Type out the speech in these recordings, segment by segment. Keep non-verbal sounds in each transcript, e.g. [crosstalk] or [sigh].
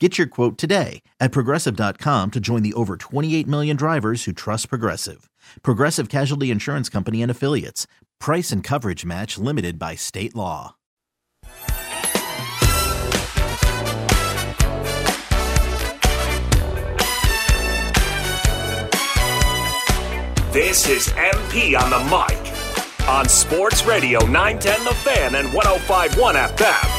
Get your quote today at progressive.com to join the over 28 million drivers who trust Progressive. Progressive Casualty Insurance Company and Affiliates. Price and coverage match limited by state law. This is MP on the mic on Sports Radio 910 The Fan and 1051 FM.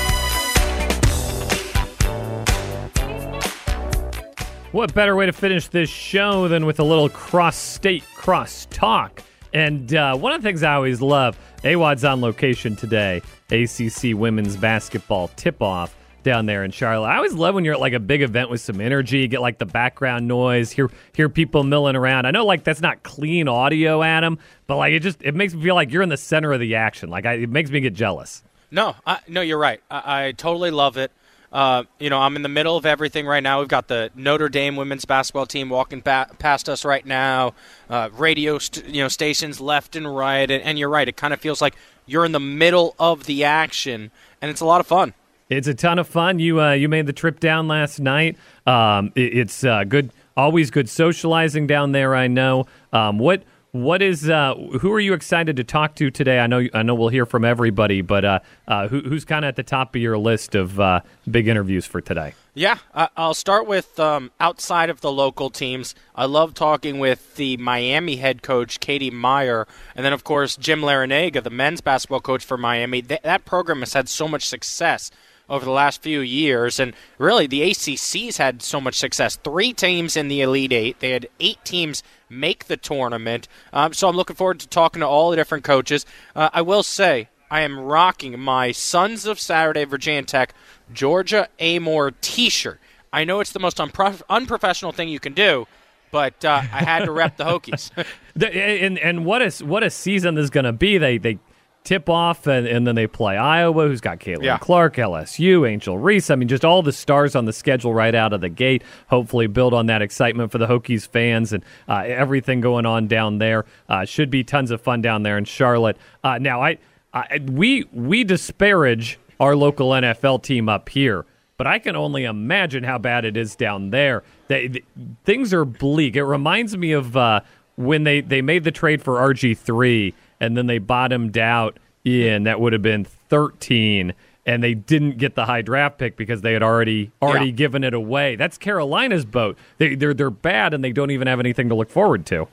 What better way to finish this show than with a little cross state cross talk? And uh, one of the things I always love, AWadd's on location today, ACC women's basketball tip off down there in Charlotte. I always love when you're at like a big event with some energy, get like the background noise, hear hear people milling around. I know like that's not clean audio, Adam, but like it just it makes me feel like you're in the center of the action. Like I, it makes me get jealous. No, I, no, you're right. I, I totally love it. Uh, you know, I'm in the middle of everything right now. We've got the Notre Dame women's basketball team walking ba- past us right now. Uh, radio, st- you know, stations left and right, and, and you're right. It kind of feels like you're in the middle of the action, and it's a lot of fun. It's a ton of fun. You uh, you made the trip down last night. Um, it, it's uh, good, always good socializing down there. I know. Um, what what is uh, who are you excited to talk to today? I know I know we'll hear from everybody, but uh, uh, who, who's kind of at the top of your list of uh, big interviews for today? Yeah, I'll start with um, outside of the local teams. I love talking with the Miami head coach Katie Meier, and then of course Jim Larrañaga, the men's basketball coach for Miami. Th- that program has had so much success over the last few years. And really, the ACC's had so much success. Three teams in the Elite Eight. They had eight teams make the tournament. Um, so I'm looking forward to talking to all the different coaches. Uh, I will say, I am rocking my Sons of Saturday Virginia Tech Georgia Amoore t shirt. I know it's the most unpro- unprofessional thing you can do, but uh, I had to rep the Hokies. [laughs] and and what is what a season this is going to be? They they tip off, and, and then they play Iowa, who's got Caitlin yeah. Clark, LSU, Angel Reese. I mean, just all the stars on the schedule right out of the gate. Hopefully, build on that excitement for the Hokies fans and uh, everything going on down there. Uh, should be tons of fun down there in Charlotte. Uh, now, I, I we we disparage our local NFL team up here but I can only imagine how bad it is down there. They, they, things are bleak. It reminds me of uh, when they, they made the trade for RG3 and then they bottomed out in that would have been 13 and they didn't get the high draft pick because they had already already yeah. given it away. That's Carolina's boat. They they're they're bad and they don't even have anything to look forward to.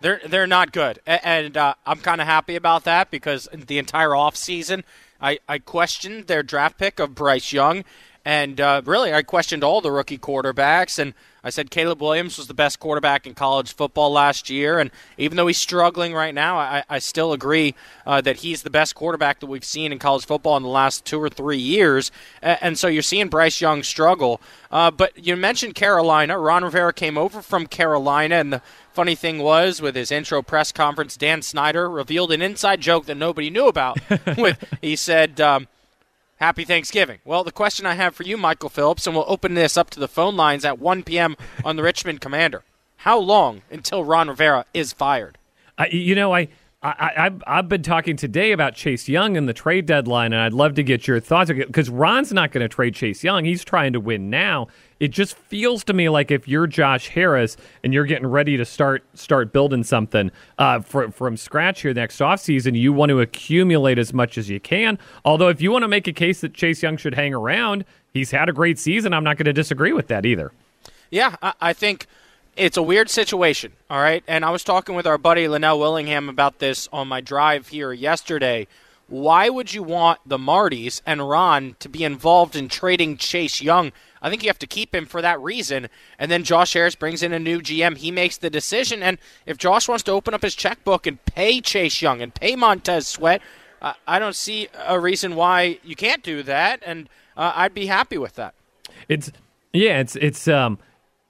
They're they're not good, and uh, I'm kind of happy about that because the entire offseason, I I questioned their draft pick of Bryce Young, and uh, really I questioned all the rookie quarterbacks and I said Caleb Williams was the best quarterback in college football last year, and even though he's struggling right now, I, I still agree uh, that he's the best quarterback that we've seen in college football in the last two or three years. And so you're seeing Bryce Young struggle. Uh, but you mentioned Carolina. Ron Rivera came over from Carolina, and the funny thing was, with his intro press conference, Dan Snyder revealed an inside joke that nobody knew about. [laughs] with he said. Um, Happy Thanksgiving. Well, the question I have for you, Michael Phillips, and we'll open this up to the phone lines at 1 p.m. on the Richmond Commander. How long until Ron Rivera is fired? Uh, you know, I, I, I've, I've been talking today about Chase Young and the trade deadline, and I'd love to get your thoughts because Ron's not going to trade Chase Young. He's trying to win now it just feels to me like if you're Josh Harris and you're getting ready to start start building something uh, for, from scratch here next offseason, you want to accumulate as much as you can. Although if you want to make a case that Chase Young should hang around, he's had a great season. I'm not going to disagree with that either. Yeah, I, I think it's a weird situation, all right? And I was talking with our buddy Linnell Willingham about this on my drive here yesterday. Why would you want the Martys and Ron to be involved in trading Chase Young? I think you have to keep him for that reason. And then Josh Harris brings in a new GM. He makes the decision. And if Josh wants to open up his checkbook and pay Chase Young and pay Montez Sweat, I don't see a reason why you can't do that. And uh, I'd be happy with that. It's yeah, it's it's um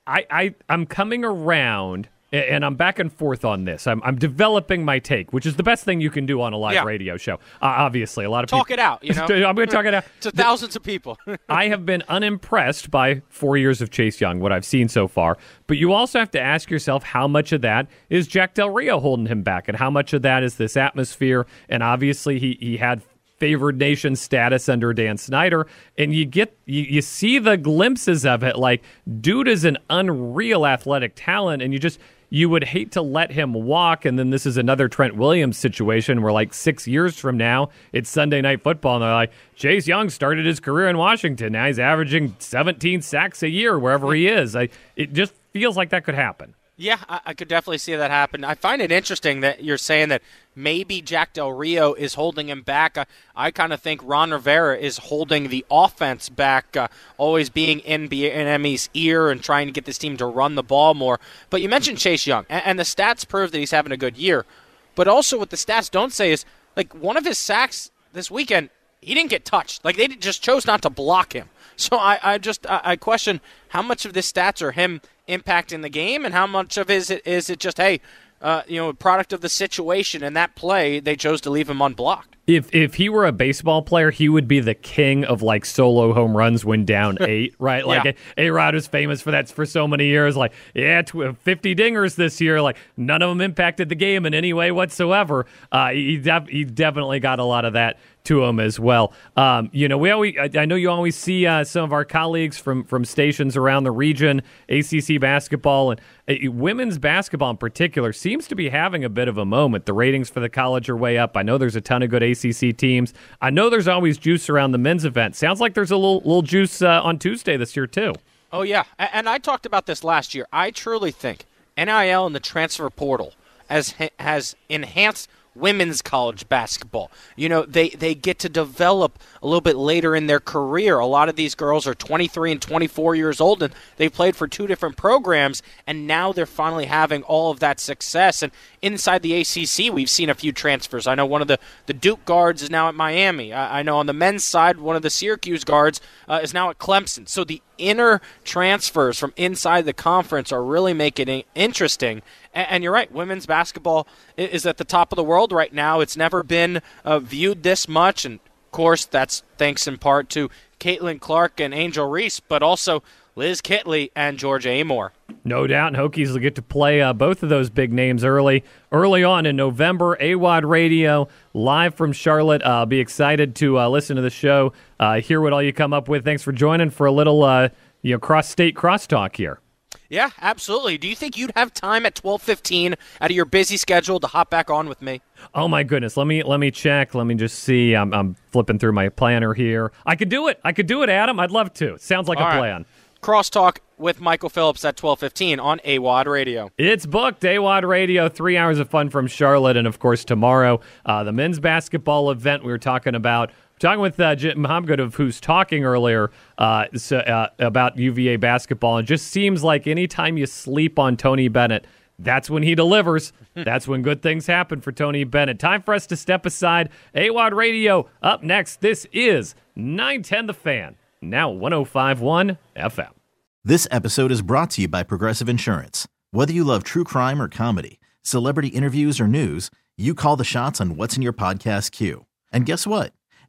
I, I I'm coming around and I'm back and forth on this. I'm, I'm developing my take, which is the best thing you can do on a live yeah. radio show. Uh, obviously, a lot of talk people, it out. You [laughs] know, I'm going to talk it out [laughs] to thousands of people. [laughs] I have been unimpressed by four years of Chase Young, what I've seen so far. But you also have to ask yourself how much of that is Jack Del Rio holding him back, and how much of that is this atmosphere. And obviously, he he had favored nation status under Dan Snyder, and you get you, you see the glimpses of it. Like, dude is an unreal athletic talent, and you just you would hate to let him walk. And then this is another Trent Williams situation where, like, six years from now, it's Sunday Night Football, and they're like, Chase Young started his career in Washington. Now he's averaging 17 sacks a year wherever he is. I, it just feels like that could happen. Yeah, I, I, could definitely see that happen. I find it interesting that you're saying that maybe Jack Del Rio is holding him back. I, I kind of think Ron Rivera is holding the offense back, uh, always being in Bieniemy's ear and trying to get this team to run the ball more. But you mentioned Chase Young, and, and the stats prove that he's having a good year. But also, what the stats don't say is like one of his sacks this weekend, he didn't get touched. Like they just chose not to block him. So I, I just I, I question how much of this stats are him impacting the game, and how much of is it is it just hey, uh, you know, product of the situation and that play they chose to leave him unblocked. If if he were a baseball player, he would be the king of like solo home runs when down [laughs] eight, right? Like yeah. A Rod was famous for that for so many years. Like, yeah, fifty dingers this year. Like none of them impacted the game in any way whatsoever. Uh, he he definitely got a lot of that to them as well. Um, you know, we always, I, I know you always see uh, some of our colleagues from from stations around the region, ACC basketball and uh, women's basketball in particular seems to be having a bit of a moment. The ratings for the college are way up. I know there's a ton of good ACC teams. I know there's always juice around the men's event. Sounds like there's a little little juice uh, on Tuesday this year too. Oh yeah, and I talked about this last year. I truly think NIL and the transfer portal has has enhanced women's college basketball. You know, they, they get to develop a little bit later in their career. A lot of these girls are 23 and 24 years old, and they've played for two different programs, and now they're finally having all of that success. And inside the ACC, we've seen a few transfers. I know one of the, the Duke guards is now at Miami. I, I know on the men's side, one of the Syracuse guards uh, is now at Clemson. So the inner transfers from inside the conference are really making it interesting. And, you're right, women's basketball is at the top of the world right now. It's never been uh, viewed this much, and of course, that's thanks in part to Caitlin Clark and Angel Reese, but also Liz Kitley and Georgia Amoore. No doubt, and Hokies will get to play uh, both of those big names early, early on in November. AWadd Radio live from Charlotte. Uh, be excited to uh, listen to the show, uh, hear what all you come up with. Thanks for joining for a little, uh, you know, cross-state crosstalk here. Yeah, absolutely. Do you think you'd have time at twelve fifteen out of your busy schedule to hop back on with me? Oh my goodness. Let me let me check. Let me just see. I'm, I'm flipping through my planner here. I could do it. I could do it, Adam. I'd love to. Sounds like All a right. plan. Crosstalk with Michael Phillips at 12:15 on AWadd Radio. It's booked. AWadd Radio, three hours of fun from Charlotte, and of course tomorrow uh, the men's basketball event we were talking about. Talking with uh, Jim Hamgood, who's talking earlier uh, so, uh, about UVA basketball, and just seems like anytime you sleep on Tony Bennett, that's when he delivers. [laughs] That's when good things happen for Tony Bennett. Time for us to step aside. AWadd Radio up next. This is 910 The Fan, now 1051 FM. This episode is brought to you by Progressive Insurance. Whether you love true crime or comedy, celebrity interviews or news, you call the shots on what's in your podcast queue. And guess what?